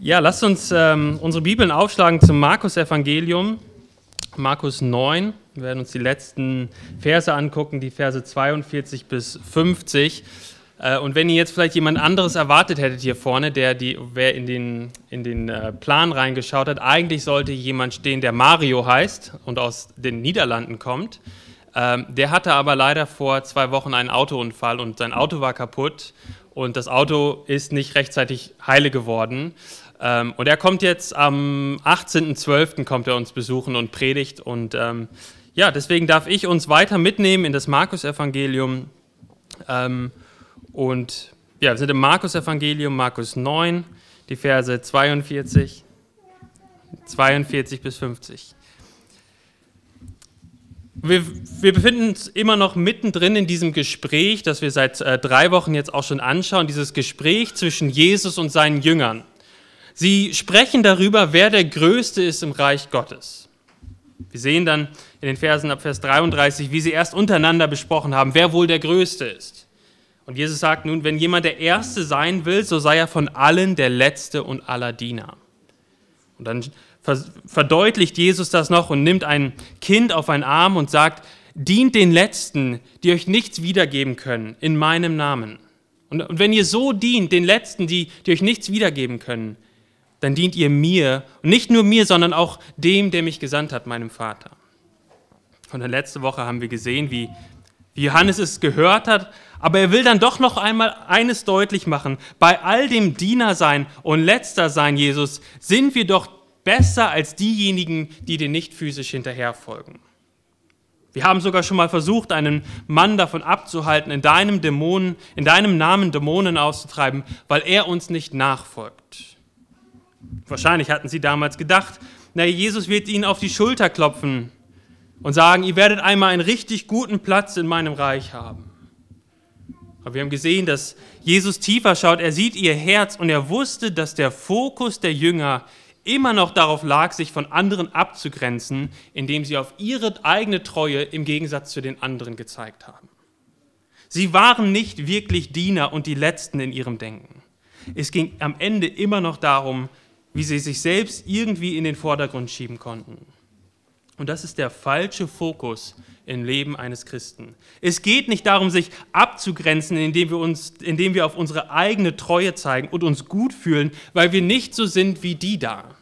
Ja, lasst uns ähm, unsere Bibeln aufschlagen zum Markus-Evangelium, Markus 9. Wir werden uns die letzten Verse angucken, die Verse 42 bis 50. Äh, und wenn ihr jetzt vielleicht jemand anderes erwartet hättet hier vorne, der die, wer in den, in den äh, Plan reingeschaut hat, eigentlich sollte jemand stehen, der Mario heißt und aus den Niederlanden kommt. Ähm, der hatte aber leider vor zwei Wochen einen Autounfall und sein Auto war kaputt und das Auto ist nicht rechtzeitig heile geworden. Ähm, und er kommt jetzt am 18.12. kommt er uns besuchen und predigt. Und ähm, ja, deswegen darf ich uns weiter mitnehmen in das Markus-Evangelium. Ähm, und ja, wir sind im Markus-Evangelium, Markus 9, die Verse 42, 42 bis 50. Wir, wir, befinden uns immer noch mittendrin in diesem Gespräch, das wir seit äh, drei Wochen jetzt auch schon anschauen, dieses Gespräch zwischen Jesus und seinen Jüngern. Sie sprechen darüber, wer der Größte ist im Reich Gottes. Wir sehen dann in den Versen ab Vers 33, wie sie erst untereinander besprochen haben, wer wohl der Größte ist. Und Jesus sagt nun, wenn jemand der Erste sein will, so sei er von allen der Letzte und aller Diener. Und dann verdeutlicht Jesus das noch und nimmt ein Kind auf einen Arm und sagt, dient den Letzten, die euch nichts wiedergeben können, in meinem Namen. Und, wenn ihr so dient, den Letzten, die, die euch nichts wiedergeben können, dann dient ihr mir und nicht nur mir, sondern auch dem, der mich gesandt hat, meinem Vater. Und der letzte Woche haben wir gesehen, wie, wie Johannes es gehört hat, aber er will dann doch noch einmal eines deutlich machen. Bei all dem Dienersein und letzter sein, Jesus, sind wir doch besser als diejenigen, die dir nicht physisch hinterherfolgen. Wir haben sogar schon mal versucht, einen Mann davon abzuhalten, in deinem, Dämonen, in deinem Namen Dämonen auszutreiben, weil er uns nicht nachfolgt. Wahrscheinlich hatten sie damals gedacht, na, Jesus wird ihnen auf die Schulter klopfen und sagen, ihr werdet einmal einen richtig guten Platz in meinem Reich haben. Aber wir haben gesehen, dass Jesus tiefer schaut, er sieht ihr Herz und er wusste, dass der Fokus der Jünger immer noch darauf lag, sich von anderen abzugrenzen, indem sie auf ihre eigene Treue im Gegensatz zu den anderen gezeigt haben. Sie waren nicht wirklich Diener und die Letzten in ihrem Denken. Es ging am Ende immer noch darum, wie sie sich selbst irgendwie in den Vordergrund schieben konnten. Und das ist der falsche Fokus im Leben eines Christen. Es geht nicht darum, sich abzugrenzen, indem wir, uns, indem wir auf unsere eigene Treue zeigen und uns gut fühlen, weil wir nicht so sind wie die da.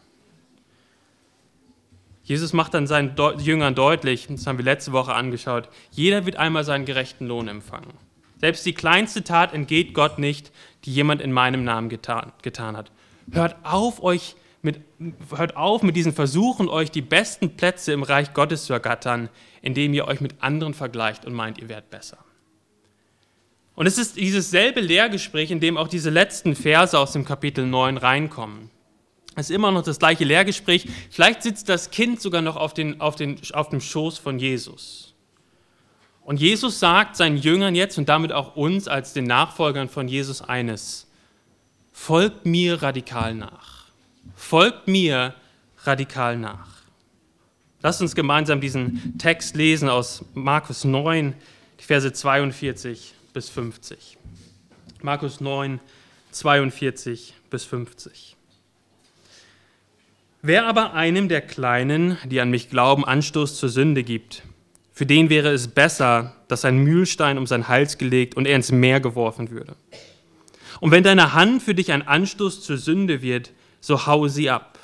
Jesus macht dann seinen Jüngern deutlich, das haben wir letzte Woche angeschaut, jeder wird einmal seinen gerechten Lohn empfangen. Selbst die kleinste Tat entgeht Gott nicht, die jemand in meinem Namen getan, getan hat. Hört auf, euch mit, hört auf mit diesen Versuchen, euch die besten Plätze im Reich Gottes zu ergattern, indem ihr euch mit anderen vergleicht und meint, ihr werdet besser. Und es ist dieses selbe Lehrgespräch, in dem auch diese letzten Verse aus dem Kapitel 9 reinkommen. Es ist immer noch das gleiche Lehrgespräch. Vielleicht sitzt das Kind sogar noch auf, den, auf, den, auf dem Schoß von Jesus. Und Jesus sagt seinen Jüngern jetzt und damit auch uns als den Nachfolgern von Jesus eines folgt mir radikal nach. Folgt mir radikal nach. Lasst uns gemeinsam diesen Text lesen aus Markus 9, die Verse 42 bis 50. Markus 9, 42 bis 50. Wer aber einem der Kleinen, die an mich glauben, Anstoß zur Sünde gibt, für den wäre es besser, dass ein Mühlstein um seinen Hals gelegt und er ins Meer geworfen würde. Und wenn deine Hand für dich ein Anstoß zur Sünde wird, so hau sie ab.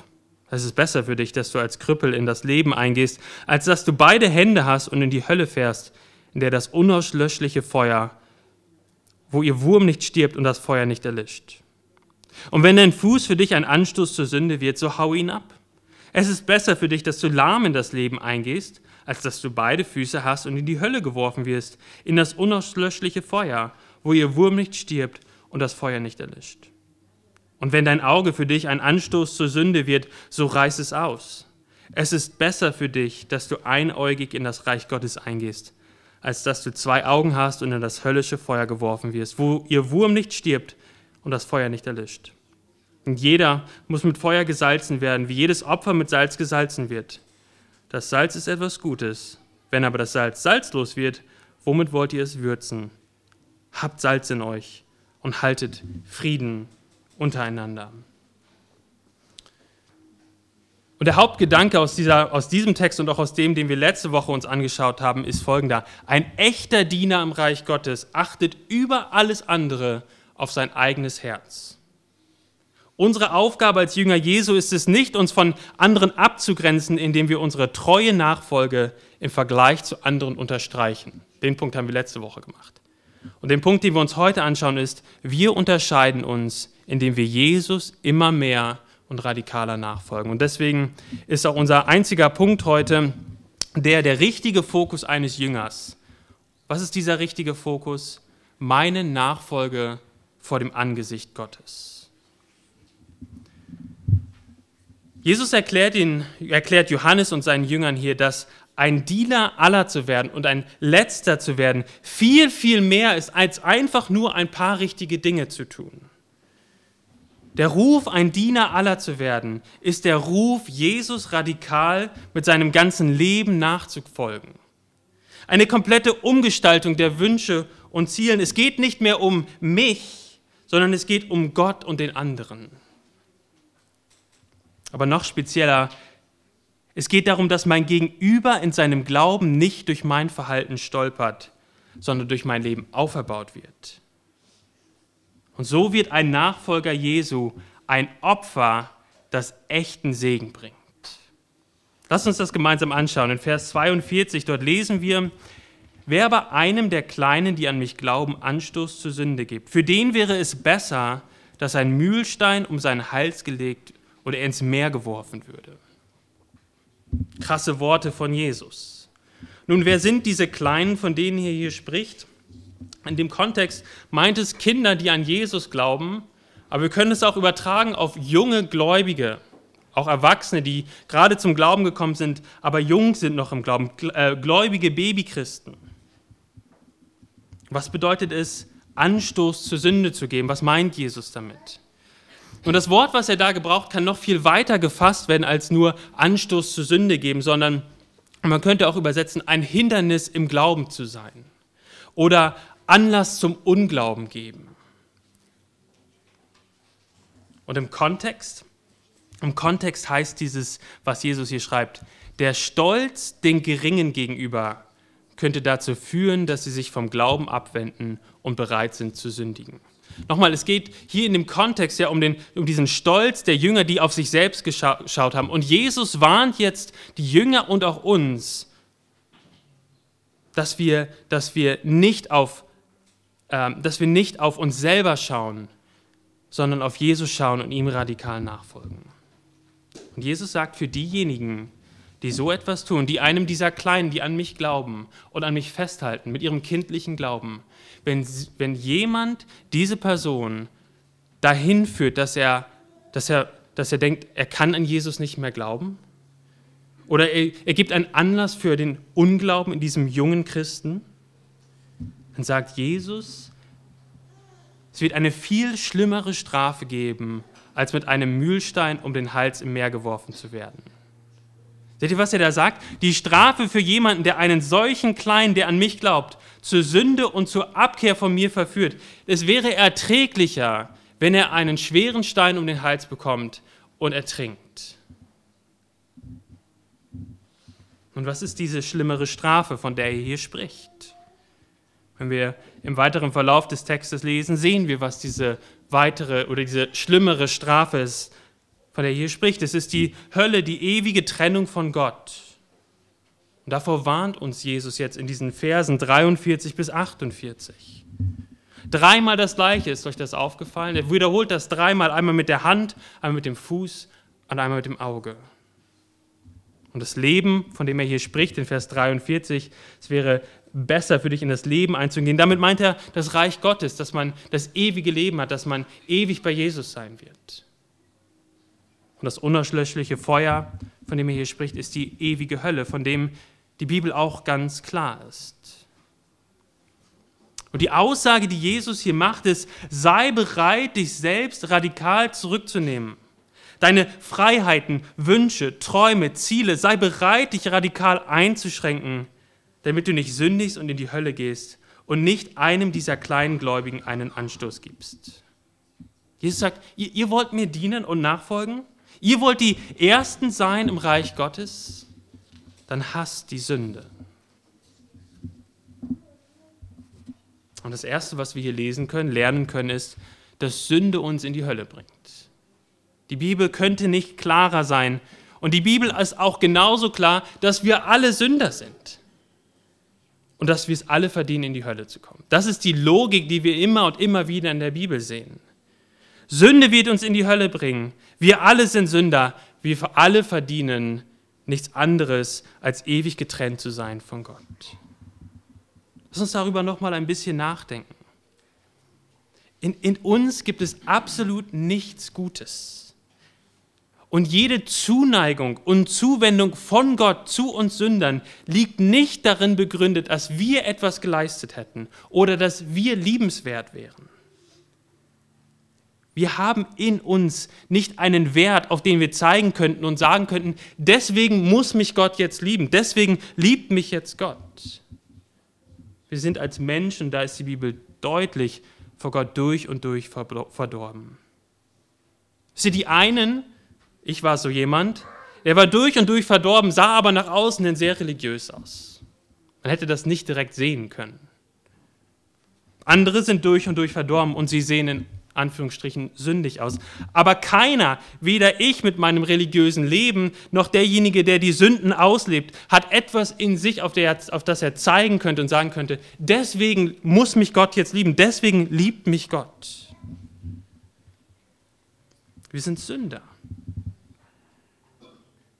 Es ist besser für dich, dass du als Krüppel in das Leben eingehst, als dass du beide Hände hast und in die Hölle fährst, in der das unauslöschliche Feuer, wo ihr Wurm nicht stirbt und das Feuer nicht erlischt. Und wenn dein Fuß für dich ein Anstoß zur Sünde wird, so hau ihn ab. Es ist besser für dich, dass du lahm in das Leben eingehst, als dass du beide Füße hast und in die Hölle geworfen wirst, in das unauslöschliche Feuer, wo ihr Wurm nicht stirbt und das Feuer nicht erlischt. Und wenn dein Auge für dich ein Anstoß zur Sünde wird, so reiß es aus. Es ist besser für dich, dass du einäugig in das Reich Gottes eingehst, als dass du zwei Augen hast und in das höllische Feuer geworfen wirst, wo ihr Wurm nicht stirbt und das Feuer nicht erlischt. Und jeder muss mit Feuer gesalzen werden, wie jedes Opfer mit Salz gesalzen wird. Das Salz ist etwas Gutes. Wenn aber das Salz salzlos wird, womit wollt ihr es würzen? Habt Salz in euch und haltet Frieden untereinander. Und der Hauptgedanke aus, dieser, aus diesem Text und auch aus dem, den wir letzte Woche uns angeschaut haben, ist folgender. Ein echter Diener im Reich Gottes achtet über alles andere auf sein eigenes Herz. Unsere Aufgabe als Jünger Jesu ist es nicht, uns von anderen abzugrenzen, indem wir unsere treue Nachfolge im Vergleich zu anderen unterstreichen. Den Punkt haben wir letzte Woche gemacht. Und den Punkt, den wir uns heute anschauen, ist, wir unterscheiden uns, indem wir Jesus immer mehr und radikaler nachfolgen. Und deswegen ist auch unser einziger Punkt heute der, der richtige Fokus eines Jüngers. Was ist dieser richtige Fokus? Meine Nachfolge vor dem Angesicht Gottes. Jesus erklärt, ihn, erklärt Johannes und seinen Jüngern hier, dass ein Diener aller zu werden und ein Letzter zu werden viel, viel mehr ist, als einfach nur ein paar richtige Dinge zu tun. Der Ruf, ein Diener aller zu werden, ist der Ruf, Jesus radikal mit seinem ganzen Leben nachzufolgen. Eine komplette Umgestaltung der Wünsche und Zielen. Es geht nicht mehr um mich, sondern es geht um Gott und den anderen. Aber noch spezieller, es geht darum, dass mein Gegenüber in seinem Glauben nicht durch mein Verhalten stolpert, sondern durch mein Leben auferbaut wird. Und so wird ein Nachfolger Jesu ein Opfer, das echten Segen bringt. Lass uns das gemeinsam anschauen. In Vers 42, dort lesen wir, wer aber einem der Kleinen, die an mich glauben, Anstoß zur Sünde gibt, für den wäre es besser, dass ein Mühlstein um seinen Hals gelegt oder er ins Meer geworfen würde. Krasse Worte von Jesus. Nun, wer sind diese Kleinen, von denen er hier spricht? In dem Kontext meint es Kinder, die an Jesus glauben, aber wir können es auch übertragen auf junge Gläubige, auch Erwachsene, die gerade zum Glauben gekommen sind, aber jung sind noch im Glauben, äh, gläubige Babychristen. Was bedeutet es, Anstoß zur Sünde zu geben? Was meint Jesus damit? Und das Wort, was er da gebraucht, kann noch viel weiter gefasst werden als nur Anstoß zur Sünde geben, sondern man könnte auch übersetzen, ein Hindernis im Glauben zu sein oder Anlass zum Unglauben geben. Und im Kontext, im Kontext heißt dieses, was Jesus hier schreibt, der Stolz den Geringen gegenüber könnte dazu führen, dass sie sich vom Glauben abwenden und bereit sind zu sündigen. Nochmal, es geht hier in dem Kontext ja um, den, um diesen Stolz der Jünger, die auf sich selbst geschaut haben. Und Jesus warnt jetzt die Jünger und auch uns, dass wir, dass wir, nicht, auf, äh, dass wir nicht auf uns selber schauen, sondern auf Jesus schauen und ihm radikal nachfolgen. Und Jesus sagt, für diejenigen, die so etwas tun, die einem dieser Kleinen, die an mich glauben und an mich festhalten, mit ihrem kindlichen Glauben, wenn, wenn jemand diese Person dahin führt, dass er, dass, er, dass er denkt, er kann an Jesus nicht mehr glauben, oder er, er gibt einen Anlass für den Unglauben in diesem jungen Christen, dann sagt Jesus, es wird eine viel schlimmere Strafe geben, als mit einem Mühlstein um den Hals im Meer geworfen zu werden. Seht ihr, was er da sagt? Die Strafe für jemanden, der einen solchen Kleinen, der an mich glaubt, zur Sünde und zur Abkehr von mir verführt. Es wäre erträglicher, wenn er einen schweren Stein um den Hals bekommt und ertrinkt. Und was ist diese schlimmere Strafe, von der er hier spricht? Wenn wir im weiteren Verlauf des Textes lesen, sehen wir, was diese weitere oder diese schlimmere Strafe ist von der hier spricht. Es ist die Hölle, die ewige Trennung von Gott. Und davor warnt uns Jesus jetzt in diesen Versen 43 bis 48. Dreimal das Gleiche, ist euch das aufgefallen? Er wiederholt das dreimal, einmal mit der Hand, einmal mit dem Fuß und einmal mit dem Auge. Und das Leben, von dem er hier spricht, in Vers 43, es wäre besser für dich in das Leben einzugehen. Damit meint er das Reich Gottes, dass man das ewige Leben hat, dass man ewig bei Jesus sein wird. Und das unauslöschliche Feuer, von dem er hier spricht, ist die ewige Hölle, von dem die Bibel auch ganz klar ist. Und die Aussage, die Jesus hier macht, ist, sei bereit, dich selbst radikal zurückzunehmen. Deine Freiheiten, Wünsche, Träume, Ziele, sei bereit, dich radikal einzuschränken, damit du nicht sündigst und in die Hölle gehst und nicht einem dieser kleinen Gläubigen einen Anstoß gibst. Jesus sagt, ihr, ihr wollt mir dienen und nachfolgen? Ihr wollt die Ersten sein im Reich Gottes? Dann hasst die Sünde. Und das Erste, was wir hier lesen können, lernen können, ist, dass Sünde uns in die Hölle bringt. Die Bibel könnte nicht klarer sein. Und die Bibel ist auch genauso klar, dass wir alle Sünder sind. Und dass wir es alle verdienen, in die Hölle zu kommen. Das ist die Logik, die wir immer und immer wieder in der Bibel sehen. Sünde wird uns in die Hölle bringen. Wir alle sind Sünder. Wir alle verdienen nichts anderes, als ewig getrennt zu sein von Gott. Lass uns darüber nochmal ein bisschen nachdenken. In, in uns gibt es absolut nichts Gutes. Und jede Zuneigung und Zuwendung von Gott zu uns Sündern liegt nicht darin begründet, dass wir etwas geleistet hätten oder dass wir liebenswert wären. Wir haben in uns nicht einen Wert, auf den wir zeigen könnten und sagen könnten, deswegen muss mich Gott jetzt lieben, deswegen liebt mich jetzt Gott. Wir sind als Menschen, da ist die Bibel deutlich, vor Gott durch und durch verdorben. Sie die einen, ich war so jemand, der war durch und durch verdorben, sah aber nach außen hin sehr religiös aus. Man hätte das nicht direkt sehen können. Andere sind durch und durch verdorben und sie sehen in Anführungsstrichen sündig aus. Aber keiner, weder ich mit meinem religiösen Leben, noch derjenige, der die Sünden auslebt, hat etwas in sich, auf, der, auf das er zeigen könnte und sagen könnte, deswegen muss mich Gott jetzt lieben, deswegen liebt mich Gott. Wir sind Sünder.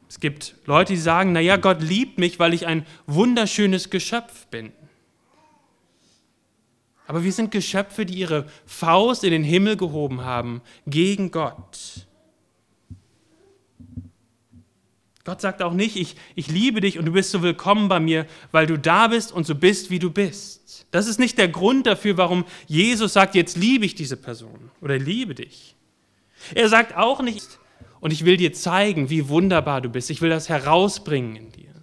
Es gibt Leute, die sagen, naja, Gott liebt mich, weil ich ein wunderschönes Geschöpf bin. Aber wir sind Geschöpfe, die ihre Faust in den Himmel gehoben haben gegen Gott. Gott sagt auch nicht, ich, ich liebe dich und du bist so willkommen bei mir, weil du da bist und so bist, wie du bist. Das ist nicht der Grund dafür, warum Jesus sagt, jetzt liebe ich diese Person oder liebe dich. Er sagt auch nicht, und ich will dir zeigen, wie wunderbar du bist. Ich will das herausbringen in dir.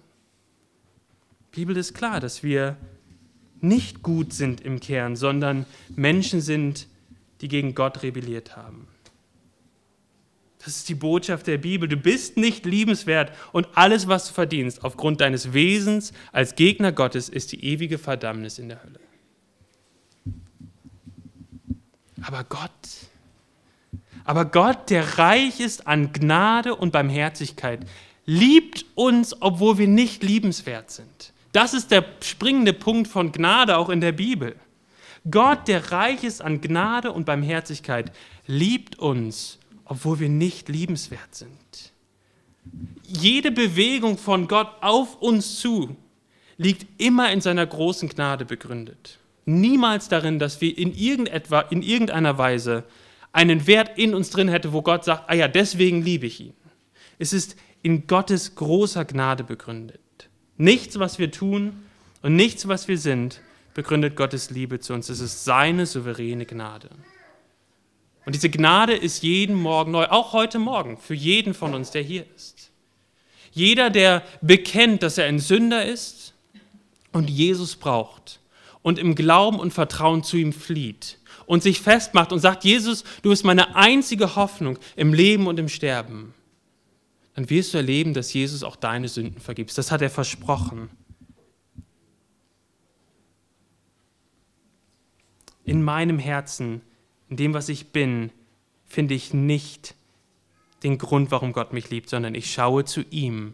Die Bibel ist klar, dass wir nicht gut sind im Kern, sondern Menschen sind, die gegen Gott rebelliert haben. Das ist die Botschaft der Bibel. Du bist nicht liebenswert und alles, was du verdienst, aufgrund deines Wesens als Gegner Gottes, ist die ewige Verdammnis in der Hölle. Aber Gott, aber Gott, der reich ist an Gnade und Barmherzigkeit, liebt uns, obwohl wir nicht liebenswert sind. Das ist der springende Punkt von Gnade auch in der Bibel. Gott, der reich ist an Gnade und Barmherzigkeit, liebt uns, obwohl wir nicht liebenswert sind. Jede Bewegung von Gott auf uns zu liegt immer in seiner großen Gnade begründet. Niemals darin, dass wir in, irgendetwa, in irgendeiner Weise einen Wert in uns drin hätten, wo Gott sagt, ah ja, deswegen liebe ich ihn. Es ist in Gottes großer Gnade begründet. Nichts, was wir tun und nichts, was wir sind, begründet Gottes Liebe zu uns. Es ist seine souveräne Gnade. Und diese Gnade ist jeden Morgen neu, auch heute Morgen, für jeden von uns, der hier ist. Jeder, der bekennt, dass er ein Sünder ist und Jesus braucht und im Glauben und Vertrauen zu ihm flieht und sich festmacht und sagt, Jesus, du bist meine einzige Hoffnung im Leben und im Sterben dann wirst du erleben, dass Jesus auch deine Sünden vergibt. Das hat er versprochen. In meinem Herzen, in dem, was ich bin, finde ich nicht den Grund, warum Gott mich liebt, sondern ich schaue zu ihm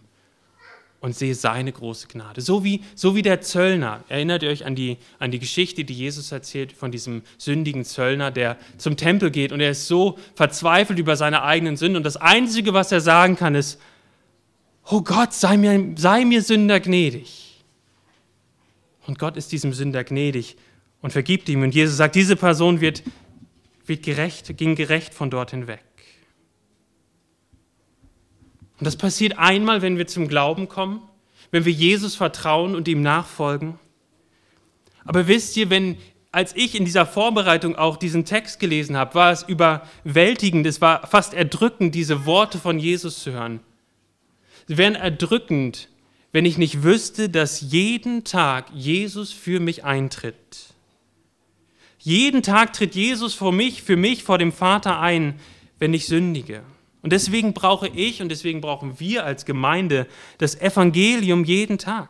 und sehe seine große Gnade. So wie, so wie der Zöllner. Erinnert ihr euch an die, an die Geschichte, die Jesus erzählt von diesem sündigen Zöllner, der zum Tempel geht und er ist so verzweifelt über seine eigenen Sünden und das Einzige, was er sagen kann, ist, oh Gott, sei mir, sei mir Sünder gnädig. Und Gott ist diesem Sünder gnädig und vergibt ihm. Und Jesus sagt, diese Person wird, wird gerecht, ging gerecht von dort hinweg. Und das passiert einmal, wenn wir zum Glauben kommen, wenn wir Jesus vertrauen und ihm nachfolgen. Aber wisst ihr, wenn, als ich in dieser Vorbereitung auch diesen Text gelesen habe, war es überwältigend, es war fast erdrückend, diese Worte von Jesus zu hören. Sie wären erdrückend, wenn ich nicht wüsste, dass jeden Tag Jesus für mich eintritt. Jeden Tag tritt Jesus vor mich, für mich vor dem Vater ein, wenn ich sündige. Und deswegen brauche ich und deswegen brauchen wir als Gemeinde das Evangelium jeden Tag.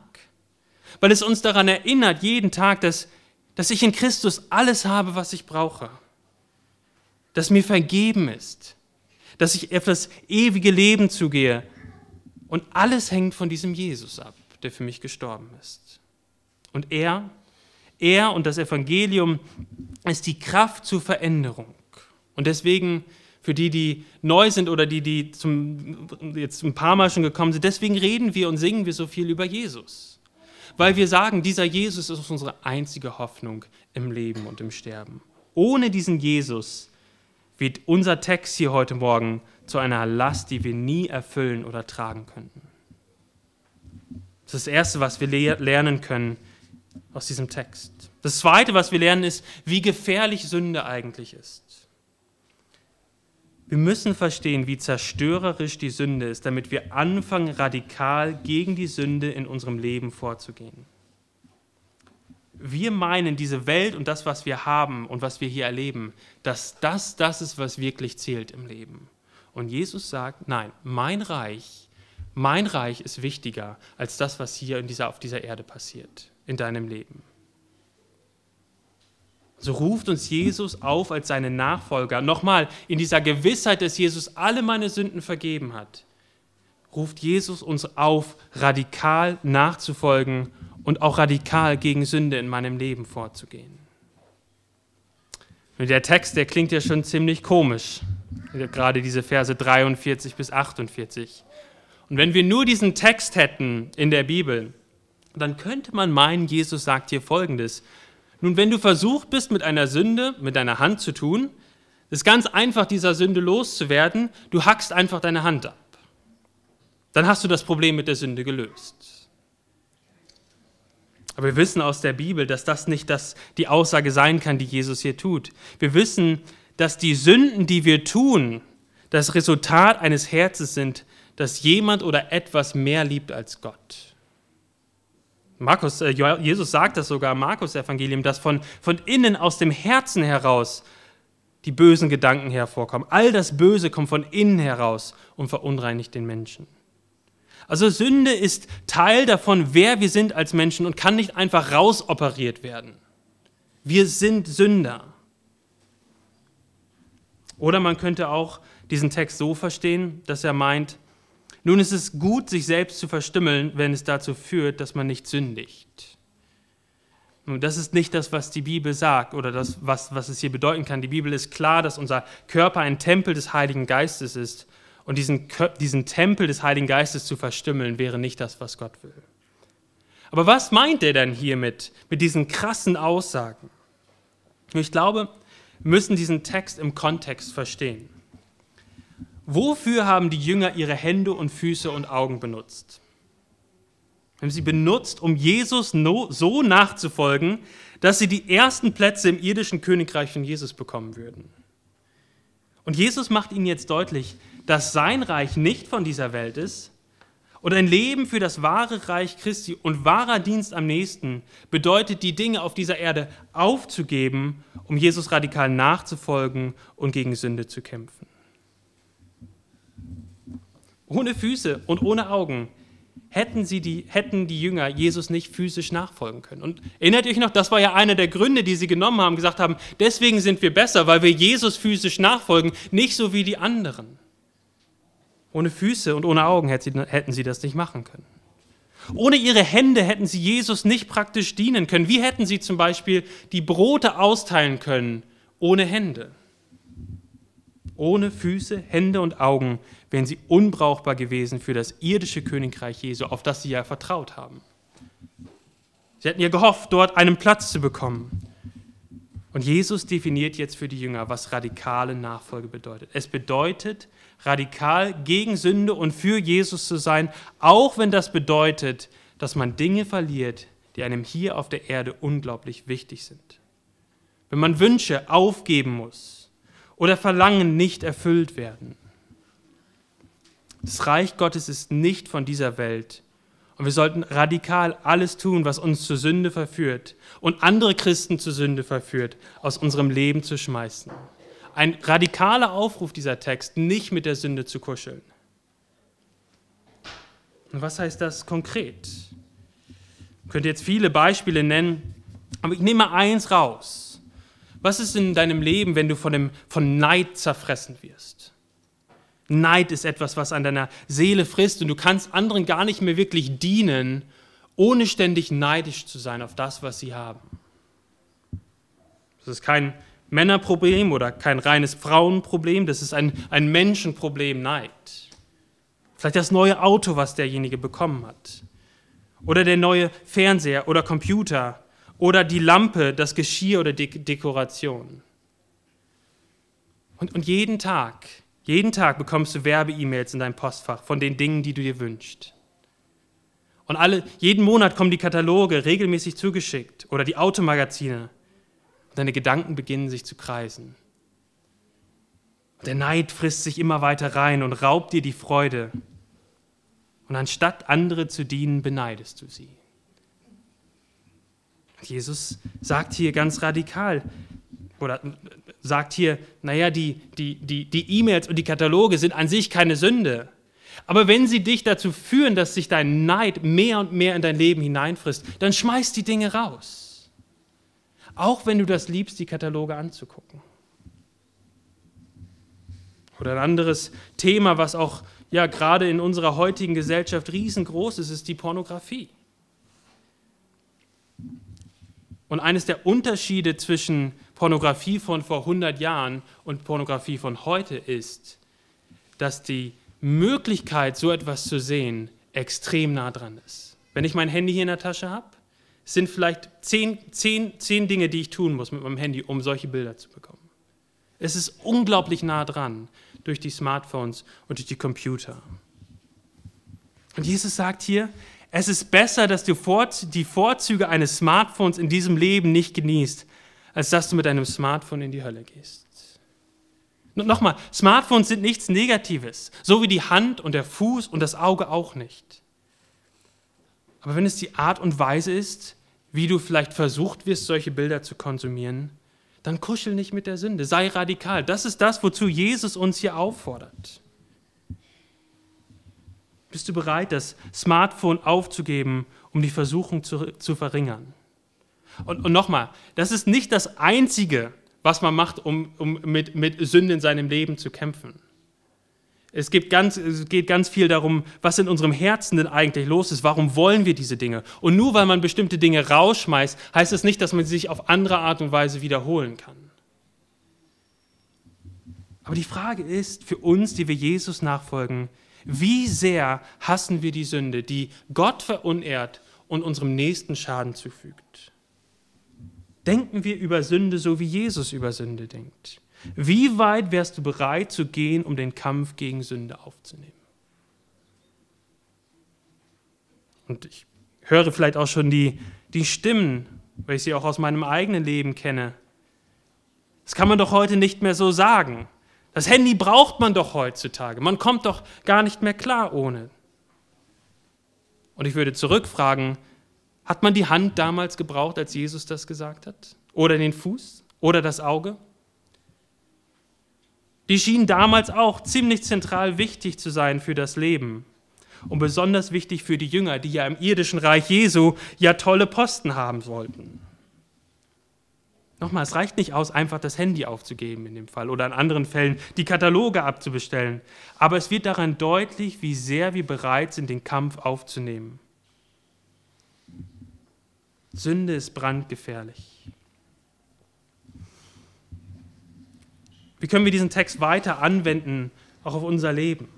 Weil es uns daran erinnert, jeden Tag, dass, dass ich in Christus alles habe, was ich brauche. Dass mir vergeben ist. Dass ich auf das ewige Leben zugehe. Und alles hängt von diesem Jesus ab, der für mich gestorben ist. Und er, er und das Evangelium ist die Kraft zur Veränderung. Und deswegen für die, die neu sind oder die, die zum, jetzt ein paar Mal schon gekommen sind. Deswegen reden wir und singen wir so viel über Jesus. Weil wir sagen, dieser Jesus ist unsere einzige Hoffnung im Leben und im Sterben. Ohne diesen Jesus wird unser Text hier heute Morgen zu einer Last, die wir nie erfüllen oder tragen könnten. Das ist das Erste, was wir lernen können aus diesem Text. Das Zweite, was wir lernen, ist, wie gefährlich Sünde eigentlich ist. Wir müssen verstehen, wie zerstörerisch die Sünde ist, damit wir anfangen, radikal gegen die Sünde in unserem Leben vorzugehen. Wir meinen, diese Welt und das, was wir haben und was wir hier erleben, dass das das ist, was wirklich zählt im Leben. Und Jesus sagt, nein, mein Reich, mein Reich ist wichtiger als das, was hier in dieser, auf dieser Erde passiert, in deinem Leben. So ruft uns Jesus auf als seine Nachfolger. Nochmal, in dieser Gewissheit, dass Jesus alle meine Sünden vergeben hat, ruft Jesus uns auf, radikal nachzufolgen und auch radikal gegen Sünde in meinem Leben vorzugehen. Und der Text, der klingt ja schon ziemlich komisch, gerade diese Verse 43 bis 48. Und wenn wir nur diesen Text hätten in der Bibel, dann könnte man meinen, Jesus sagt hier Folgendes. Nun, wenn du versucht bist, mit einer Sünde, mit deiner Hand zu tun, ist ganz einfach, dieser Sünde loszuwerden, du hackst einfach deine Hand ab. Dann hast du das Problem mit der Sünde gelöst. Aber wir wissen aus der Bibel, dass das nicht das, die Aussage sein kann, die Jesus hier tut. Wir wissen, dass die Sünden, die wir tun, das Resultat eines Herzens sind, das jemand oder etwas mehr liebt als Gott. Markus, äh, Jesus sagt das sogar im Markus-Evangelium, dass von, von innen aus dem Herzen heraus die bösen Gedanken hervorkommen. All das Böse kommt von innen heraus und verunreinigt den Menschen. Also Sünde ist Teil davon, wer wir sind als Menschen und kann nicht einfach rausoperiert werden. Wir sind Sünder. Oder man könnte auch diesen Text so verstehen, dass er meint, nun ist es gut, sich selbst zu verstümmeln, wenn es dazu führt, dass man nicht sündigt. Nun, das ist nicht das, was die Bibel sagt oder das, was, was es hier bedeuten kann. Die Bibel ist klar, dass unser Körper ein Tempel des Heiligen Geistes ist. Und diesen, diesen Tempel des Heiligen Geistes zu verstümmeln, wäre nicht das, was Gott will. Aber was meint er denn hiermit, mit diesen krassen Aussagen? Ich glaube, wir müssen diesen Text im Kontext verstehen. Wofür haben die Jünger ihre Hände und Füße und Augen benutzt? Haben sie benutzt, um Jesus so nachzufolgen, dass sie die ersten Plätze im irdischen Königreich von Jesus bekommen würden. Und Jesus macht ihnen jetzt deutlich, dass sein Reich nicht von dieser Welt ist und ein Leben für das wahre Reich Christi und wahrer Dienst am nächsten bedeutet, die Dinge auf dieser Erde aufzugeben, um Jesus radikal nachzufolgen und gegen Sünde zu kämpfen ohne Füße und ohne Augen, hätten, sie die, hätten die Jünger Jesus nicht physisch nachfolgen können. Und erinnert euch noch, das war ja einer der Gründe, die sie genommen haben, gesagt haben, deswegen sind wir besser, weil wir Jesus physisch nachfolgen, nicht so wie die anderen. Ohne Füße und ohne Augen hätten sie das nicht machen können. Ohne ihre Hände hätten sie Jesus nicht praktisch dienen können. Wie hätten sie zum Beispiel die Brote austeilen können ohne Hände? Ohne Füße, Hände und Augen wären sie unbrauchbar gewesen für das irdische Königreich Jesu, auf das sie ja vertraut haben. Sie hatten ja gehofft, dort einen Platz zu bekommen. Und Jesus definiert jetzt für die Jünger, was radikale Nachfolge bedeutet. Es bedeutet, radikal gegen Sünde und für Jesus zu sein, auch wenn das bedeutet, dass man Dinge verliert, die einem hier auf der Erde unglaublich wichtig sind. Wenn man Wünsche aufgeben muss oder Verlangen nicht erfüllt werden. Das Reich Gottes ist nicht von dieser Welt. Und wir sollten radikal alles tun, was uns zur Sünde verführt und andere Christen zur Sünde verführt, aus unserem Leben zu schmeißen. ein radikaler Aufruf dieser Text, nicht mit der Sünde zu kuscheln. Und was heißt das konkret? Ich könnte jetzt viele Beispiele nennen, aber ich nehme mal eins raus. Was ist in deinem Leben, wenn du von, dem, von Neid zerfressen wirst? Neid ist etwas, was an deiner Seele frisst und du kannst anderen gar nicht mehr wirklich dienen, ohne ständig neidisch zu sein auf das, was sie haben. Das ist kein Männerproblem oder kein reines Frauenproblem, das ist ein, ein Menschenproblem, Neid. Vielleicht das neue Auto, was derjenige bekommen hat. Oder der neue Fernseher oder Computer. Oder die Lampe, das Geschirr oder die Dekoration. Und, und jeden Tag, jeden Tag bekommst du Werbe-E-Mails in deinem Postfach von den Dingen, die du dir wünschst. Und alle, jeden Monat kommen die Kataloge regelmäßig zugeschickt oder die Automagazine. Und deine Gedanken beginnen sich zu kreisen. Der Neid frisst sich immer weiter rein und raubt dir die Freude. Und anstatt andere zu dienen, beneidest du sie. Jesus sagt hier ganz radikal, oder sagt hier, naja, die E-Mails und die Kataloge sind an sich keine Sünde. Aber wenn sie dich dazu führen, dass sich dein Neid mehr und mehr in dein Leben hineinfrisst, dann schmeiß die Dinge raus. Auch wenn du das liebst, die Kataloge anzugucken. Oder ein anderes Thema, was auch ja gerade in unserer heutigen Gesellschaft riesengroß ist, ist die Pornografie. Und eines der Unterschiede zwischen Pornografie von vor 100 Jahren und Pornografie von heute ist, dass die Möglichkeit, so etwas zu sehen, extrem nah dran ist. Wenn ich mein Handy hier in der Tasche habe, sind vielleicht zehn, zehn, zehn Dinge, die ich tun muss mit meinem Handy, um solche Bilder zu bekommen. Es ist unglaublich nah dran durch die Smartphones und durch die Computer. Und Jesus sagt hier, es ist besser, dass du die Vorzüge eines Smartphones in diesem Leben nicht genießt, als dass du mit einem Smartphone in die Hölle gehst. Nochmal, Smartphones sind nichts Negatives, so wie die Hand und der Fuß und das Auge auch nicht. Aber wenn es die Art und Weise ist, wie du vielleicht versucht wirst, solche Bilder zu konsumieren, dann kuschel nicht mit der Sünde, sei radikal. Das ist das, wozu Jesus uns hier auffordert. Bist du bereit, das Smartphone aufzugeben, um die Versuchung zu, zu verringern? Und, und nochmal, das ist nicht das Einzige, was man macht, um, um mit, mit Sünde in seinem Leben zu kämpfen. Es, gibt ganz, es geht ganz viel darum, was in unserem Herzen denn eigentlich los ist. Warum wollen wir diese Dinge? Und nur weil man bestimmte Dinge rausschmeißt, heißt es das nicht, dass man sie sich auf andere Art und Weise wiederholen kann. Aber die Frage ist für uns, die wir Jesus nachfolgen, wie sehr hassen wir die Sünde, die Gott verunehrt und unserem Nächsten Schaden zufügt? denken wir über Sünde so, wie Jesus über Sünde denkt? Wie weit wärst du bereit zu gehen, um den Kampf gegen Sünde aufzunehmen? Und ich höre vielleicht auch schon die, die Stimmen, weil ich sie auch aus meinem eigenen Leben kenne. Das kann man doch heute nicht mehr so sagen. Das Handy braucht man doch heutzutage. Man kommt doch gar nicht mehr klar ohne. Und ich würde zurückfragen, hat man die Hand damals gebraucht, als Jesus das gesagt hat? Oder den Fuß? Oder das Auge? Die schienen damals auch ziemlich zentral wichtig zu sein für das Leben. Und besonders wichtig für die Jünger, die ja im irdischen Reich Jesu ja tolle Posten haben wollten. Nochmal, es reicht nicht aus, einfach das Handy aufzugeben in dem Fall oder in anderen Fällen die Kataloge abzubestellen. Aber es wird daran deutlich, wie sehr wir bereit sind, den Kampf aufzunehmen. Sünde ist brandgefährlich. Wie können wir diesen Text weiter anwenden, auch auf unser Leben?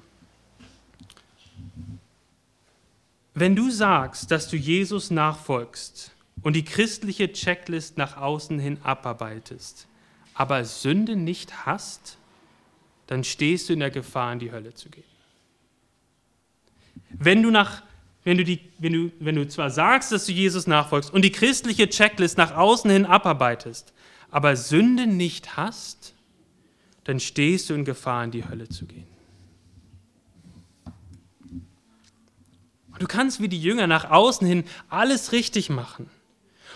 Wenn du sagst, dass du Jesus nachfolgst und die christliche Checklist nach außen hin abarbeitest, aber Sünde nicht hast, dann stehst du in der Gefahr, in die Hölle zu gehen. Wenn du nach wenn du, die, wenn, du, wenn du zwar sagst, dass du Jesus nachfolgst und die christliche Checklist nach außen hin abarbeitest, aber Sünde nicht hast, dann stehst du in Gefahr, in die Hölle zu gehen. Und du kannst wie die Jünger nach außen hin alles richtig machen.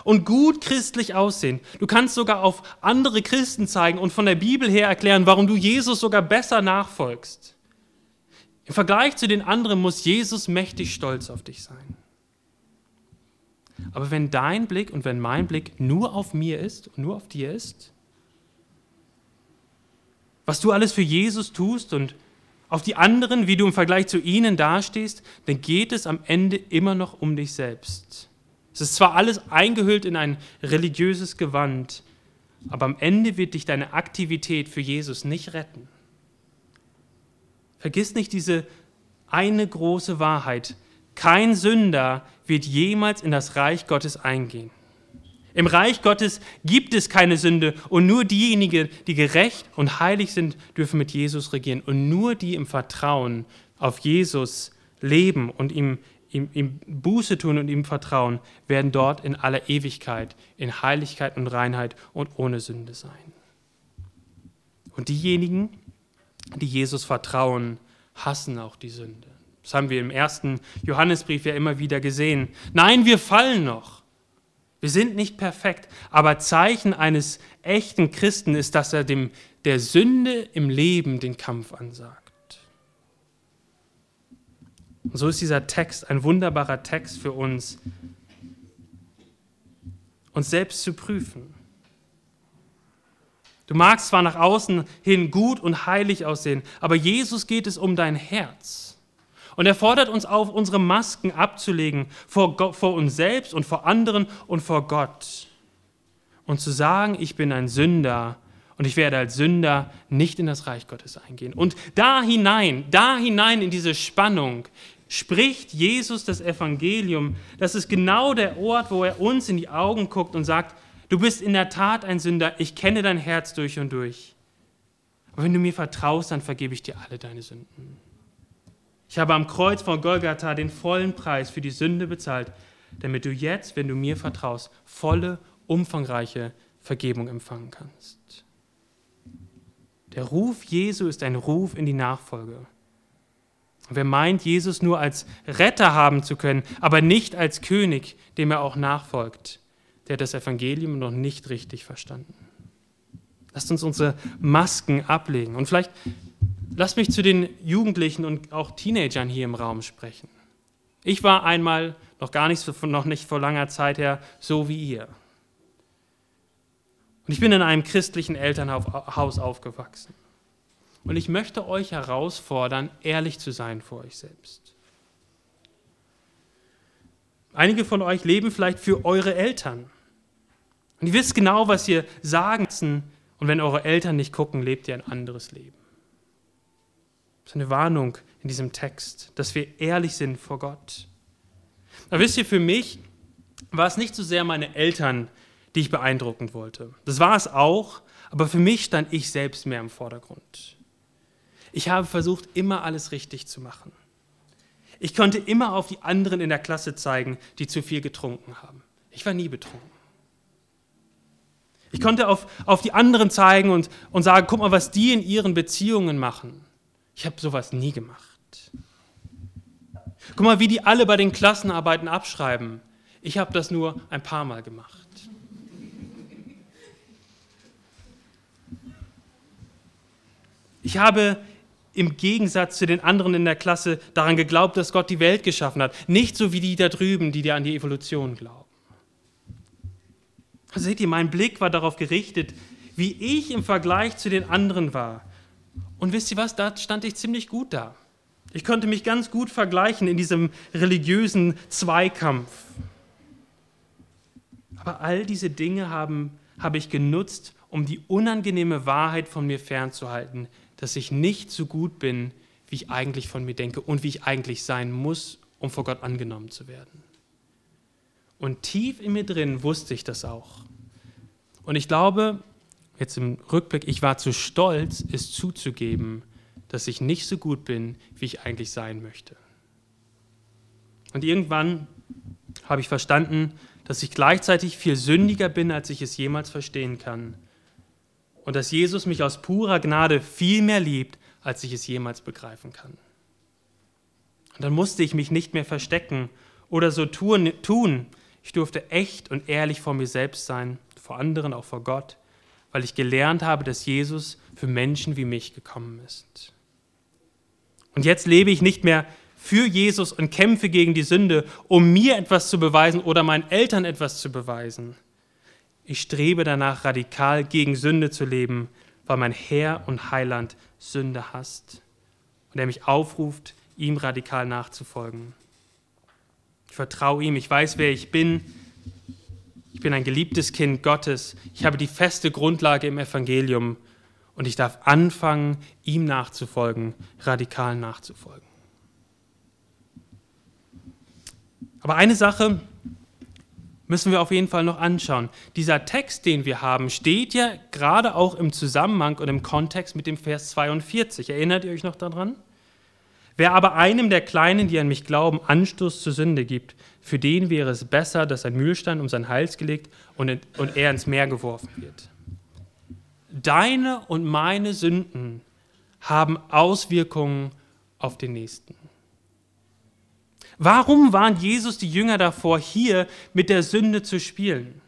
Und gut christlich aussehen. Du kannst sogar auf andere Christen zeigen und von der Bibel her erklären, warum du Jesus sogar besser nachfolgst. Im Vergleich zu den anderen muss Jesus mächtig stolz auf dich sein. Aber wenn dein Blick und wenn mein Blick nur auf mir ist und nur auf dir ist, was du alles für Jesus tust und auf die anderen, wie du im Vergleich zu ihnen dastehst, dann geht es am Ende immer noch um dich selbst. Es ist zwar alles eingehüllt in ein religiöses Gewand, aber am Ende wird dich deine Aktivität für Jesus nicht retten. Vergiss nicht diese eine große Wahrheit. Kein Sünder wird jemals in das Reich Gottes eingehen. Im Reich Gottes gibt es keine Sünde und nur diejenigen, die gerecht und heilig sind, dürfen mit Jesus regieren. Und nur die im Vertrauen auf Jesus leben und ihm, ihm, ihm Buße tun und ihm vertrauen, werden dort in aller Ewigkeit, in Heiligkeit und Reinheit und ohne Sünde sein. Und diejenigen, die Jesus vertrauen, hassen auch die Sünde. Das haben wir im ersten Johannesbrief ja immer wieder gesehen. Nein, wir fallen noch. Wir sind nicht perfekt, aber Zeichen eines echten Christen ist, dass er dem, der Sünde im Leben den Kampf ansagt. Und so ist dieser Text ein wunderbarer Text für uns, uns selbst zu prüfen. Du magst zwar nach außen hin gut und heilig aussehen, aber Jesus geht es um dein Herz. Und er fordert uns auf, unsere Masken abzulegen vor, Gott, vor uns selbst und vor anderen und vor Gott. Und zu sagen, ich bin ein Sünder und ich werde als Sünder nicht in das Reich Gottes eingehen. Und da hinein, da hinein in diese Spannung spricht Jesus das Evangelium. Das ist genau der Ort, wo er uns in die Augen guckt und sagt, du bist in der Tat ein Sünder, ich kenne dein Herz durch und durch. Aber wenn du mir vertraust, dann vergebe ich dir alle deine Sünden. Ich habe am Kreuz von Golgatha den vollen Preis für die Sünde bezahlt, damit du jetzt, wenn du mir vertraust, volle, umfangreiche Vergebung empfangen kannst. Der Ruf Jesu ist ein Ruf in die Nachfolge. Und wer meint, Jesus nur als Retter haben zu können, aber nicht als König, dem er auch nachfolgt, der hat das Evangelium noch nicht richtig verstanden. Lasst uns unsere Masken ablegen. Und vielleicht Lass mich zu den Jugendlichen und auch Teenagern hier im Raum sprechen. Ich war einmal, noch gar nicht, noch nicht vor langer Zeit her, so wie ihr. Und ich bin in einem christlichen Elternhaus aufgewachsen. Und ich möchte euch herausfordern, ehrlich zu sein vor euch selbst. Einige von euch leben vielleicht für eure Eltern. Und ihr wisst genau, was ihr sagen müssen. Und wenn eure Eltern nicht gucken, lebt ihr ein anderes Leben. Das ist eine Warnung in diesem Text, dass wir ehrlich sind vor Gott. Aber wisst ihr, für mich war es nicht so sehr meine Eltern, die ich beeindrucken wollte. Das war es auch, aber für mich stand ich selbst mehr im Vordergrund. Ich habe versucht, immer alles richtig zu machen. Ich konnte immer auf die anderen in der Klasse zeigen, die zu viel getrunken haben. Ich war nie betrunken. Ich konnte auf, auf die anderen zeigen und, und sagen, guck mal, was die in ihren Beziehungen machen. Ich habe sowas nie gemacht. Guck mal, wie die alle bei den Klassenarbeiten abschreiben. Ich habe das nur ein paar Mal gemacht. Ich habe im Gegensatz zu den anderen in der Klasse daran geglaubt, dass Gott die Welt geschaffen hat. Nicht so wie die da drüben, die dir an die Evolution glauben. seht ihr, mein Blick war darauf gerichtet, wie ich im Vergleich zu den anderen war. Und wisst ihr was, da stand ich ziemlich gut da. Ich konnte mich ganz gut vergleichen in diesem religiösen Zweikampf. Aber all diese Dinge haben, habe ich genutzt, um die unangenehme Wahrheit von mir fernzuhalten, dass ich nicht so gut bin, wie ich eigentlich von mir denke und wie ich eigentlich sein muss, um vor Gott angenommen zu werden. Und tief in mir drin wusste ich das auch. Und ich glaube, jetzt im Rückblick, ich war zu stolz, es zuzugeben, dass ich nicht so gut bin, wie ich eigentlich sein möchte. Und irgendwann habe ich verstanden, dass ich gleichzeitig viel sündiger bin, als ich es jemals verstehen kann. Und dass Jesus mich aus purer Gnade viel mehr liebt, als ich es jemals begreifen kann. Und dann musste ich mich nicht mehr verstecken oder so tun, Ich durfte echt und ehrlich vor mir selbst sein, vor anderen, auch vor Gott, weil ich gelernt habe, dass Jesus für Menschen wie mich gekommen ist. Und jetzt lebe ich nicht mehr für Jesus und kämpfe gegen die Sünde, um mir etwas zu beweisen oder meinen Eltern etwas zu beweisen. Ich strebe danach, radikal gegen Sünde zu leben, weil mein Herr und Heiland Sünde hasst und er mich aufruft, ihm radikal nachzufolgen. Ich vertraue ihm, ich weiß, wer ich bin. Ich bin ein geliebtes Kind Gottes. Ich habe die feste Grundlage im Evangelium und ich darf anfangen, ihm nachzufolgen, radikal nachzufolgen. Aber eine Sache müssen wir auf jeden Fall noch anschauen. Dieser Text, den wir haben, steht ja gerade auch im Zusammenhang und im Kontext mit dem Vers 42. Erinnert ihr euch noch daran? Wer aber einem der Kleinen, die an mich glauben, Anstoß zur Sünde gibt, für den wäre es besser, dass ein Mühlstein um seinen Hals gelegt und, und er ins Meer geworfen wird. Deine und meine Sünden haben Auswirkungen auf den Nächsten. Warum waren Jesus die Jünger davor, hier mit der Sünde zu spielen?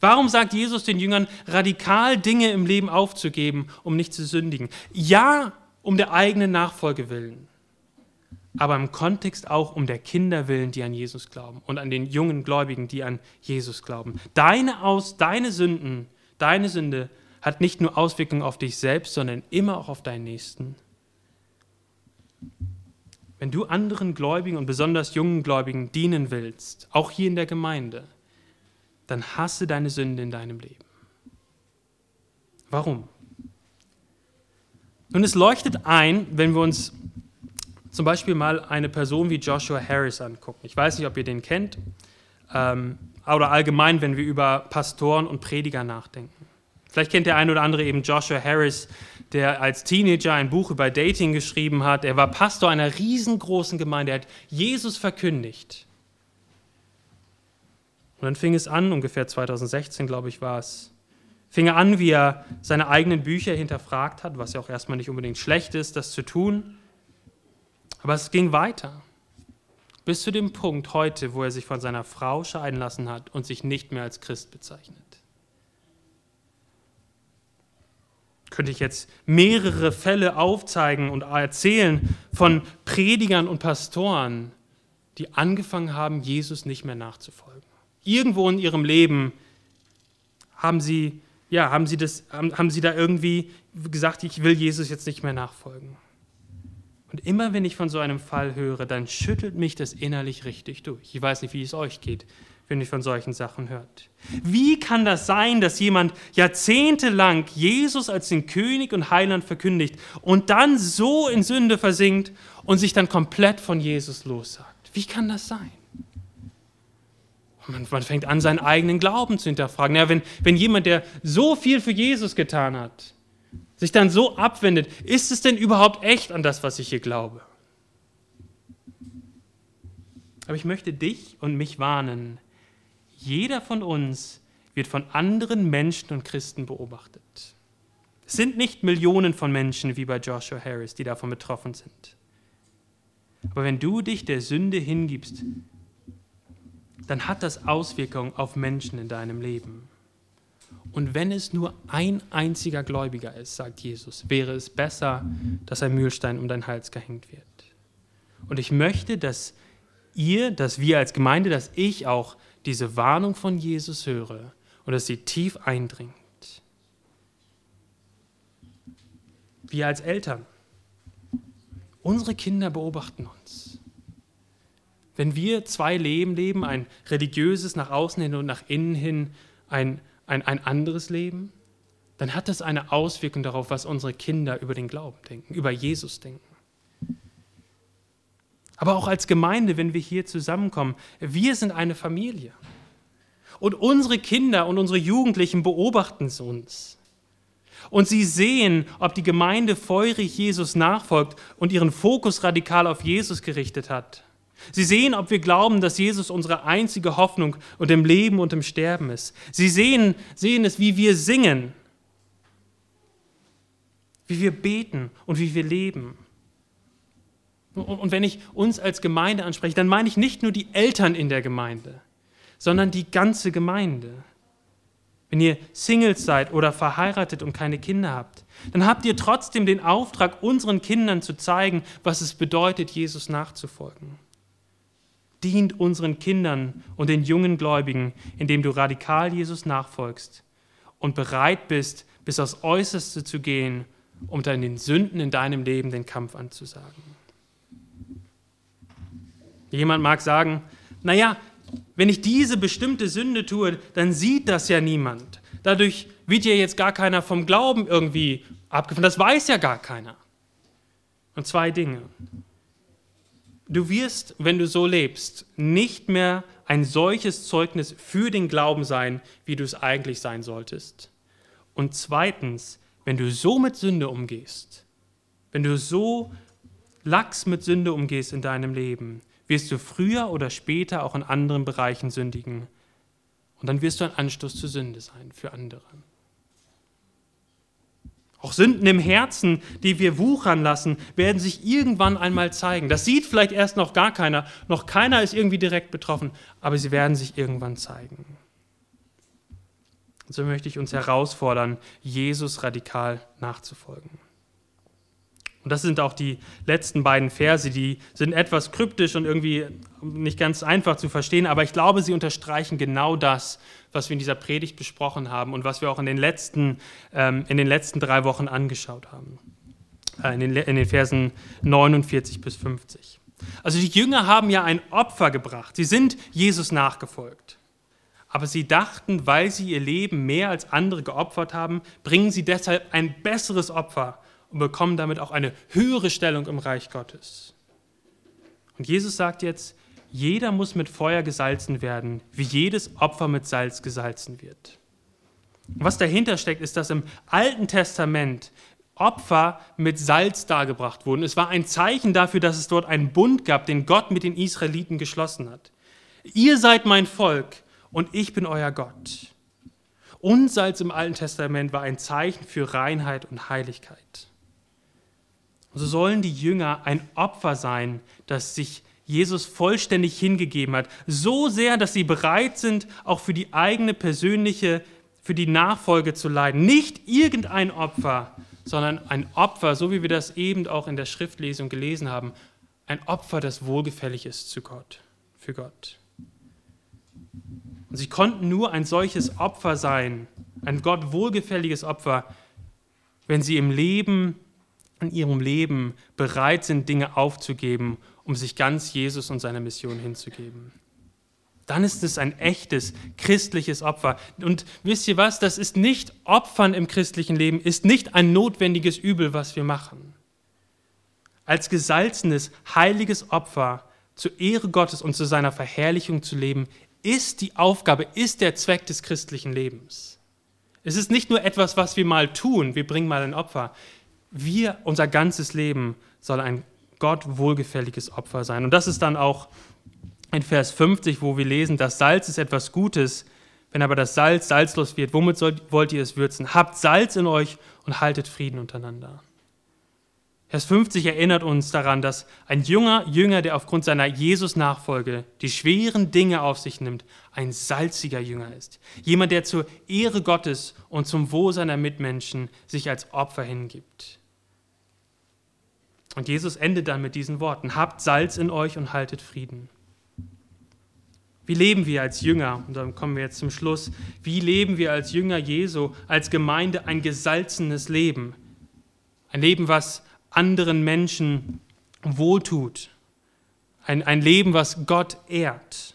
Warum sagt Jesus den Jüngern, radikal Dinge im Leben aufzugeben, um nicht zu sündigen? Ja, um der eigenen Nachfolge willen aber im Kontext auch um der Kinder willen, die an Jesus glauben und an den jungen Gläubigen, die an Jesus glauben. Deine, Aus, deine Sünden, deine Sünde hat nicht nur Auswirkungen auf dich selbst, sondern immer auch auf deinen Nächsten. Wenn du anderen Gläubigen und besonders jungen Gläubigen dienen willst, auch hier in der Gemeinde, dann hasse deine Sünde in deinem Leben. Warum? Nun, es leuchtet ein, wenn wir uns zum Beispiel mal eine Person wie Joshua Harris angucken. Ich weiß nicht, ob ihr den kennt, ähm, oder allgemein, wenn wir über Pastoren und Prediger nachdenken. Vielleicht kennt der eine oder andere eben Joshua Harris, der als Teenager ein Buch über Dating geschrieben hat. Er war Pastor einer riesengroßen Gemeinde. Er hat Jesus verkündigt. Und dann fing es an, ungefähr 2016, glaube ich, war es, fing er an, wie er seine eigenen Bücher hinterfragt hat, was ja auch erstmal nicht unbedingt schlecht ist, das zu tun. Aber es ging weiter. Bis zu dem Punkt heute, wo er sich von seiner Frau scheiden lassen hat und sich nicht mehr als Christ bezeichnet. Könnte ich jetzt mehrere Fälle aufzeigen und erzählen von Predigern und Pastoren, die angefangen haben, Jesus nicht mehr nachzufolgen. Irgendwo in ihrem Leben haben sie, ja, haben sie, das, haben, haben sie da irgendwie gesagt, ich will Jesus jetzt nicht mehr nachfolgen. Und immer wenn ich von so einem Fall höre, dann schüttelt mich das innerlich richtig durch. Ich weiß nicht, wie es euch geht, wenn ihr von solchen Sachen hört. Wie kann das sein, dass jemand jahrzehntelang Jesus als den König und Heiland verkündigt und dann so in Sünde versinkt und sich dann komplett von Jesus lossagt? Wie kann das sein? Man, man, fängt an, seinen eigenen Glauben zu hinterfragen. Ja, wenn, wenn jemand, der so viel für Jesus getan hat, sich dann so abwendet, ist es denn überhaupt echt an das, was ich hier glaube? Aber ich möchte dich und mich warnen, jeder von uns wird von anderen Menschen und Christen beobachtet. Es sind nicht Millionen von Menschen wie bei Joshua Harris, die davon betroffen sind. Aber wenn du dich der Sünde hingibst, dann hat das Auswirkungen auf Menschen in deinem Leben. Und wenn es nur ein einziger Gläubiger ist, sagt Jesus, wäre es besser, dass ein Mühlstein um deinen Hals gehängt wird. Und ich möchte, dass ihr, dass wir als Gemeinde, dass ich auch diese Warnung von Jesus höre und dass sie tief eindringt. Wir als Eltern, unsere Kinder beobachten uns. Wenn wir zwei Leben leben, ein religiöses nach außen hin und nach innen hin, ein ein, ein anderes Leben, dann hat das eine Auswirkung darauf, was unsere Kinder über den Glauben denken, über Jesus denken. Aber auch als Gemeinde, wenn wir hier zusammenkommen, wir sind eine Familie. Und unsere Kinder und unsere Jugendlichen beobachten uns. Und sie sehen, ob die Gemeinde feurig Jesus nachfolgt und ihren Fokus radikal auf Jesus gerichtet hat. Sie sehen, ob wir glauben, dass Jesus unsere einzige Hoffnung und im Leben und im Sterben ist. Sie sehen, sehen es, wie wir singen, wie wir beten und wie wir leben. Und wenn ich uns als Gemeinde anspreche, dann meine ich nicht nur die Eltern in der Gemeinde, sondern die ganze Gemeinde. Wenn ihr Singles seid oder verheiratet und keine Kinder habt, dann habt ihr trotzdem den Auftrag, unseren Kindern zu zeigen, was es bedeutet, Jesus nachzufolgen. Dient unseren Kindern und den jungen Gläubigen, indem du radikal Jesus nachfolgst und bereit bist, bis aufs Äußerste zu gehen, um dann den Sünden in deinem Leben den Kampf anzusagen. Jemand mag sagen, naja, wenn ich diese bestimmte Sünde tue, dann sieht das ja niemand. Dadurch wird ja jetzt gar keiner vom Glauben irgendwie abgefunden. Das weiß ja gar keiner. Und zwei Dinge. Du wirst, wenn du so lebst, nicht mehr ein solches Zeugnis für den Glauben sein, wie du es eigentlich sein solltest. Und zweitens, wenn du so mit Sünde umgehst, wenn du so lax mit Sünde umgehst in deinem Leben, wirst du früher oder später auch in anderen Bereichen sündigen. Und dann wirst du ein Anstoß zur Sünde sein für andere. Auch Sünden im Herzen, die wir wuchern lassen, werden sich irgendwann einmal zeigen. Das sieht vielleicht erst noch gar keiner, noch keiner ist irgendwie direkt betroffen, aber sie werden sich irgendwann zeigen. Und so möchte ich uns herausfordern, Jesus radikal nachzufolgen. Und das sind auch die letzten beiden Verse, die sind etwas kryptisch und irgendwie nicht ganz einfach zu verstehen, aber ich glaube, sie unterstreichen genau das, was wir in dieser Predigt besprochen haben und was wir auch in den letzten, ähm, in den letzten drei Wochen angeschaut haben, äh, in, den, in den Versen 49 bis 50. Also die Jünger haben ja ein Opfer gebracht, sie sind Jesus nachgefolgt. Aber sie dachten, weil sie ihr Leben mehr als andere geopfert haben, bringen sie deshalb ein besseres Opfer und bekommen damit auch eine höhere Stellung im Reich Gottes. Und Jesus sagt jetzt, jeder muss mit Feuer gesalzen werden, wie jedes Opfer mit Salz gesalzen wird. Und was dahinter steckt, ist, dass im Alten Testament Opfer mit Salz dargebracht wurden. Es war ein Zeichen dafür, dass es dort einen Bund gab, den Gott mit den Israeliten geschlossen hat. Ihr seid mein Volk und ich bin euer Gott. Und Salz im Alten Testament war ein Zeichen für Reinheit und Heiligkeit. So sollen die Jünger ein Opfer sein, das sich Jesus vollständig hingegeben hat. So sehr, dass sie bereit sind, auch für die eigene persönliche, für die Nachfolge zu leiden. Nicht irgendein Opfer, sondern ein Opfer, so wie wir das eben auch in der Schriftlesung gelesen haben, ein Opfer, das wohlgefällig ist zu Gott, für Gott. Und sie konnten nur ein solches Opfer sein, ein Gott wohlgefälliges Opfer, wenn sie im Leben in ihrem Leben bereit sind, Dinge aufzugeben, um sich ganz Jesus und seiner Mission hinzugeben. Dann ist es ein echtes christliches Opfer. Und wisst ihr was? Das ist nicht Opfern im christlichen Leben, ist nicht ein notwendiges Übel, was wir machen. Als gesalzenes, heiliges Opfer zur Ehre Gottes und zu seiner Verherrlichung zu leben, ist die Aufgabe, ist der Zweck des christlichen Lebens. Es ist nicht nur etwas, was wir mal tun, wir bringen mal ein Opfer wir, unser ganzes Leben soll ein Gott wohlgefälliges Opfer sein. Und das ist dann auch in Vers 50, wo wir lesen, das Salz ist etwas Gutes, wenn aber das Salz salzlos wird, womit sollt, wollt ihr es würzen? Habt Salz in euch und haltet Frieden untereinander. Vers 50 erinnert uns daran, dass ein junger Jünger, der aufgrund seiner Jesus-Nachfolge die schweren Dinge auf sich nimmt, ein salziger Jünger ist. Jemand, der zur Ehre Gottes und zum Wohl seiner Mitmenschen sich als Opfer hingibt. Und Jesus endet dann mit diesen Worten, habt Salz in euch und haltet Frieden. Wie leben wir als Jünger? Und dann kommen wir jetzt zum Schluss. Wie leben wir als Jünger Jesu, als Gemeinde ein gesalzenes Leben? Ein Leben, was anderen Menschen wohltut. Ein, ein Leben, was Gott ehrt.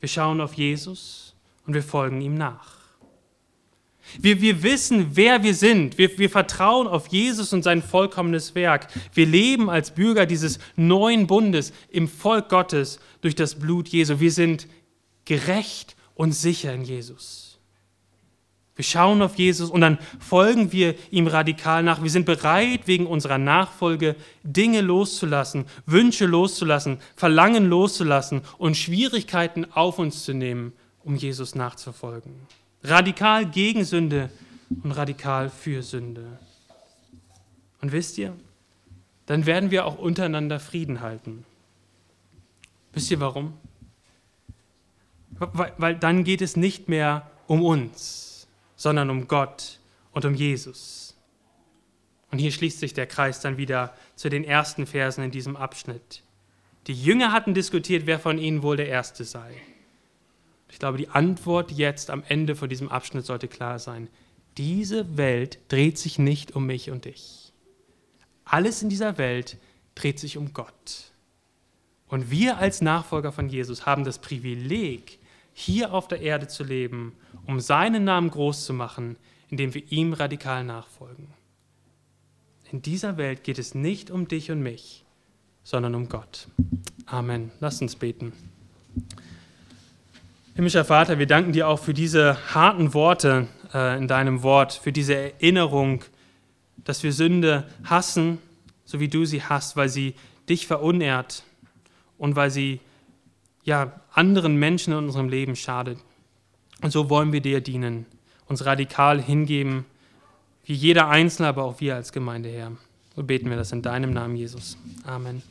Wir schauen auf Jesus und wir folgen ihm nach. Wir, wir wissen, wer wir sind. Wir, wir vertrauen auf Jesus und sein vollkommenes Werk. Wir leben als Bürger dieses neuen Bundes im Volk Gottes durch das Blut Jesu. Wir sind gerecht und sicher in Jesus. Wir schauen auf Jesus und dann folgen wir ihm radikal nach. Wir sind bereit, wegen unserer Nachfolge Dinge loszulassen, Wünsche loszulassen, Verlangen loszulassen und Schwierigkeiten auf uns zu nehmen, um Jesus nachzufolgen. Radikal gegen Sünde und radikal für Sünde. Und wisst ihr, dann werden wir auch untereinander Frieden halten. Wisst ihr warum? weil, weil dann geht es nicht mehr um uns, sondern um Gott und um Jesus. Und hier schließt sich der Kreis dann wieder zu den ersten Versen in diesem Abschnitt. Die Jünger hatten diskutiert, wer von ihnen wohl der Erste sei. Ich glaube, die Antwort jetzt am Ende von diesem Abschnitt sollte klar sein. Diese Welt dreht sich nicht um mich und dich. Alles in dieser Welt dreht sich um Gott. Und wir als Nachfolger von Jesus haben das Privileg, hier auf der Erde zu leben, um seinen Namen groß zu machen, indem wir ihm radikal nachfolgen. In dieser Welt geht es nicht um dich und mich, sondern um Gott. Amen. Lass uns beten. Himmlischer Vater, wir danken dir auch für diese harten Worte äh, in deinem Wort, für diese Erinnerung, dass wir Sünde hassen, so wie du sie hast, weil sie dich verunehrt und weil sie ja anderen Menschen in unserem Leben schadet. Und so wollen wir dir dienen, uns radikal hingeben, wie jeder Einzelne, aber auch wir als Gemeinde, Herr. So beten wir das in deinem Namen, Jesus. Amen.